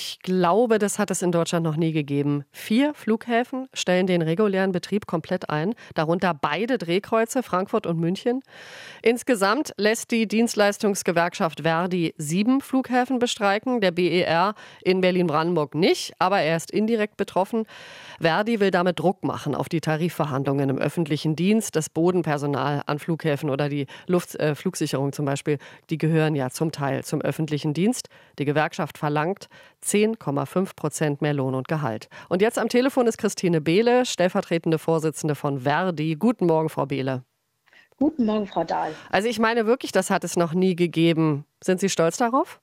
Ich glaube, das hat es in Deutschland noch nie gegeben. Vier Flughäfen stellen den regulären Betrieb komplett ein, darunter beide Drehkreuze, Frankfurt und München. Insgesamt lässt die Dienstleistungsgewerkschaft Verdi sieben Flughäfen bestreiken, der BER in Berlin-Brandenburg nicht, aber er ist indirekt betroffen. Verdi will damit Druck machen auf die Tarifverhandlungen im öffentlichen Dienst. Das Bodenpersonal an Flughäfen oder die Luft, äh, Flugsicherung zum Beispiel, die gehören ja zum Teil zum öffentlichen Dienst. Die Gewerkschaft verlangt 10,5 Prozent mehr Lohn und Gehalt. Und jetzt am Telefon ist Christine Behle, stellvertretende Vorsitzende von Verdi. Guten Morgen, Frau Behle. Guten Morgen, Frau Dahl. Also ich meine wirklich, das hat es noch nie gegeben. Sind Sie stolz darauf?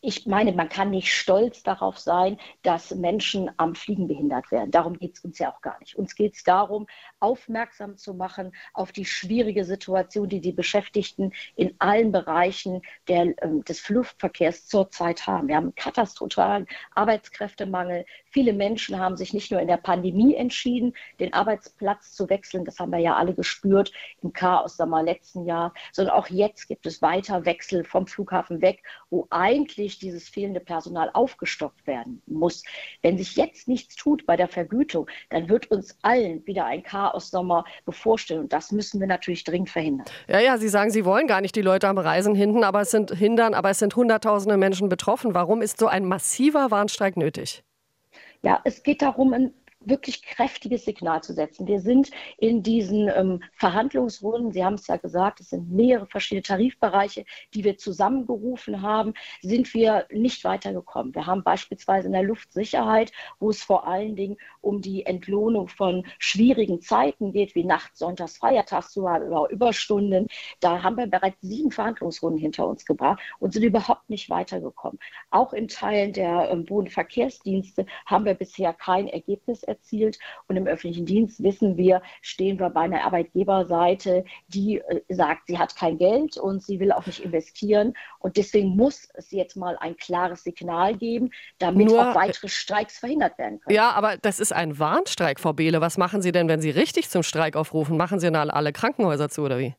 Ich meine, man kann nicht stolz darauf sein, dass Menschen am Fliegen behindert werden. Darum geht es uns ja auch gar nicht. Uns geht es darum, aufmerksam zu machen auf die schwierige Situation, die die Beschäftigten in allen Bereichen der, äh, des Luftverkehrs zurzeit haben. Wir haben einen katastrophalen Arbeitskräftemangel. Viele Menschen haben sich nicht nur in der Pandemie entschieden, den Arbeitsplatz zu wechseln. Das haben wir ja alle gespürt im Chaos wir, letzten Jahr, sondern auch jetzt gibt es weiter Wechsel vom Flughafen weg, wo eigentlich natürlich dieses fehlende Personal aufgestockt werden muss. Wenn sich jetzt nichts tut bei der Vergütung, dann wird uns allen wieder ein Chaos-Sommer bevorstehen. Und das müssen wir natürlich dringend verhindern. Ja, ja, Sie sagen, Sie wollen gar nicht die Leute am Reisen hindern, aber es sind hindern, aber es sind Hunderttausende Menschen betroffen. Warum ist so ein massiver Warnstreik nötig? Ja, es geht darum, ein wirklich kräftiges Signal zu setzen. Wir sind in diesen ähm, Verhandlungsrunden, Sie haben es ja gesagt, es sind mehrere verschiedene Tarifbereiche, die wir zusammengerufen haben, sind wir nicht weitergekommen. Wir haben beispielsweise in der Luftsicherheit, wo es vor allen Dingen um die Entlohnung von schwierigen Zeiten geht, wie Nachts, Sonntags, Feiertags über Überstunden. Da haben wir bereits sieben Verhandlungsrunden hinter uns gebracht und sind überhaupt nicht weitergekommen. Auch in Teilen der ähm, Bodenverkehrsdienste haben wir bisher kein Ergebnis erzielt. Und im öffentlichen Dienst wissen wir, stehen wir bei einer Arbeitgeberseite, die äh, sagt, sie hat kein Geld und sie will auch nicht investieren. Und deswegen muss es jetzt mal ein klares Signal geben, damit Nur, auch weitere Streiks verhindert werden können. Ja, aber das ist ein Warnstreik, Frau Behle. Was machen Sie denn, wenn Sie richtig zum Streik aufrufen? Machen Sie dann alle Krankenhäuser zu oder wie?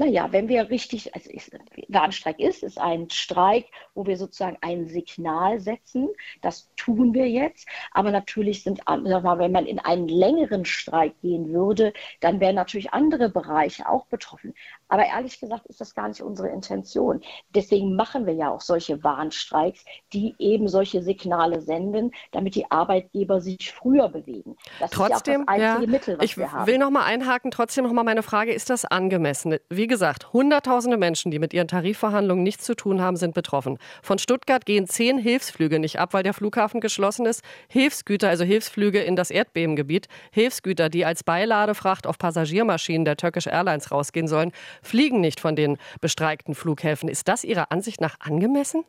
Naja, wenn wir richtig, also ist, Warnstreik ist, ist ein Streik, wo wir sozusagen ein Signal setzen. Das tun wir jetzt. Aber natürlich sind, wenn man in einen längeren Streik gehen würde, dann wären natürlich andere Bereiche auch betroffen. Aber ehrlich gesagt ist das gar nicht unsere Intention. Deswegen machen wir ja auch solche Warnstreiks, die eben solche Signale senden, damit die Arbeitgeber sich früher bewegen. Das trotzdem, ist ja auch das einzige ja, Mittel, was ich wir haben. will noch mal einhaken. Trotzdem noch mal meine Frage: Ist das angemessen? Wie gesagt, Hunderttausende Menschen, die mit ihren Tarifverhandlungen nichts zu tun haben, sind betroffen. Von Stuttgart gehen zehn Hilfsflüge nicht ab, weil der Flughafen geschlossen ist. Hilfsgüter, also Hilfsflüge in das Erdbebengebiet, Hilfsgüter, die als Beiladefracht auf Passagiermaschinen der Turkish Airlines rausgehen sollen, fliegen nicht von den bestreikten Flughäfen. Ist das Ihrer Ansicht nach angemessen?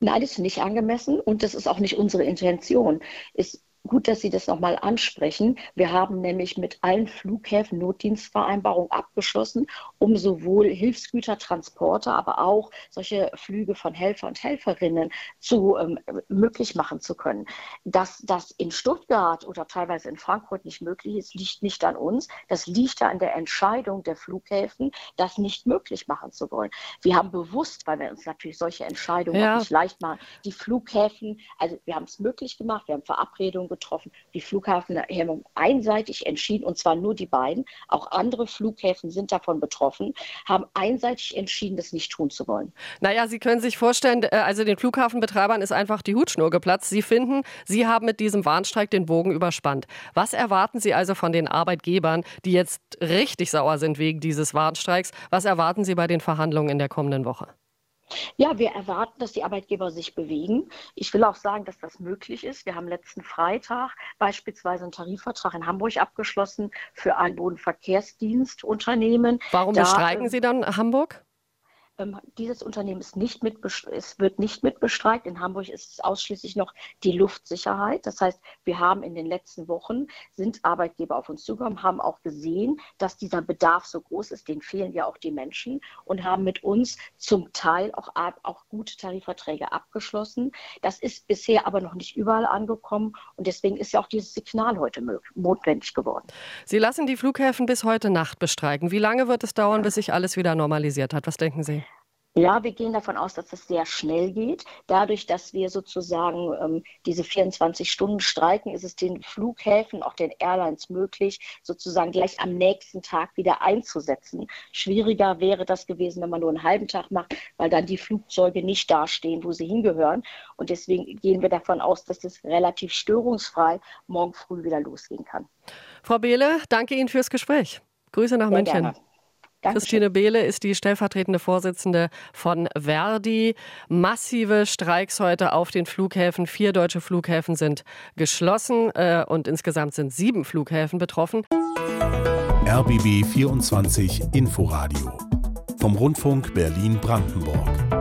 Nein, das ist nicht angemessen und das ist auch nicht unsere Intention. Es Gut, dass Sie das nochmal ansprechen. Wir haben nämlich mit allen Flughäfen Notdienstvereinbarungen abgeschlossen, um sowohl Hilfsgütertransporte, aber auch solche Flüge von Helfer und Helferinnen zu ähm, möglich machen zu können. Dass das in Stuttgart oder teilweise in Frankfurt nicht möglich ist, liegt nicht an uns. Das liegt an der Entscheidung der Flughäfen, das nicht möglich machen zu wollen. Wir haben bewusst, weil wir uns natürlich solche Entscheidungen ja. nicht leicht machen, die Flughäfen, also wir haben es möglich gemacht, wir haben Verabredungen getroffen. Die Flughafen haben einseitig entschieden, und zwar nur die beiden. Auch andere Flughäfen sind davon betroffen, haben einseitig entschieden, das nicht tun zu wollen. Naja, Sie können sich vorstellen, äh, also den Flughafenbetreibern ist einfach die Hutschnur geplatzt. Sie finden, Sie haben mit diesem Warnstreik den Bogen überspannt. Was erwarten Sie also von den Arbeitgebern, die jetzt richtig sauer sind wegen dieses Warnstreiks? Was erwarten Sie bei den Verhandlungen in der kommenden Woche? Ja, wir erwarten, dass die Arbeitgeber sich bewegen. Ich will auch sagen, dass das möglich ist. Wir haben letzten Freitag beispielsweise einen Tarifvertrag in Hamburg abgeschlossen für ein Bodenverkehrsdienstunternehmen. Warum da, bestreiken Sie dann Hamburg? Ähm, dieses Unternehmen ist nicht mit, es wird nicht mit bestreikt. In Hamburg ist es ausschließlich noch die Luftsicherheit. Das heißt, wir haben in den letzten Wochen, sind Arbeitgeber auf uns zugekommen, haben auch gesehen, dass dieser Bedarf so groß ist, denen fehlen ja auch die Menschen und haben mit uns zum Teil auch, auch gute Tarifverträge abgeschlossen. Das ist bisher aber noch nicht überall angekommen und deswegen ist ja auch dieses Signal heute notwendig geworden. Sie lassen die Flughäfen bis heute Nacht bestreiken. Wie lange wird es dauern, bis sich alles wieder normalisiert hat? Was denken Sie? Ja, wir gehen davon aus, dass das sehr schnell geht. Dadurch, dass wir sozusagen ähm, diese 24 Stunden streiken, ist es den Flughäfen, auch den Airlines möglich, sozusagen gleich am nächsten Tag wieder einzusetzen. Schwieriger wäre das gewesen, wenn man nur einen halben Tag macht, weil dann die Flugzeuge nicht dastehen, wo sie hingehören. Und deswegen gehen wir davon aus, dass das relativ störungsfrei morgen früh wieder losgehen kann. Frau Behle, danke Ihnen fürs Gespräch. Grüße nach sehr München. Gerne. Dankeschön. Christine Behle ist die stellvertretende Vorsitzende von Verdi. Massive Streiks heute auf den Flughäfen. Vier deutsche Flughäfen sind geschlossen äh, und insgesamt sind sieben Flughäfen betroffen. RBB 24 Inforadio vom Rundfunk Berlin-Brandenburg.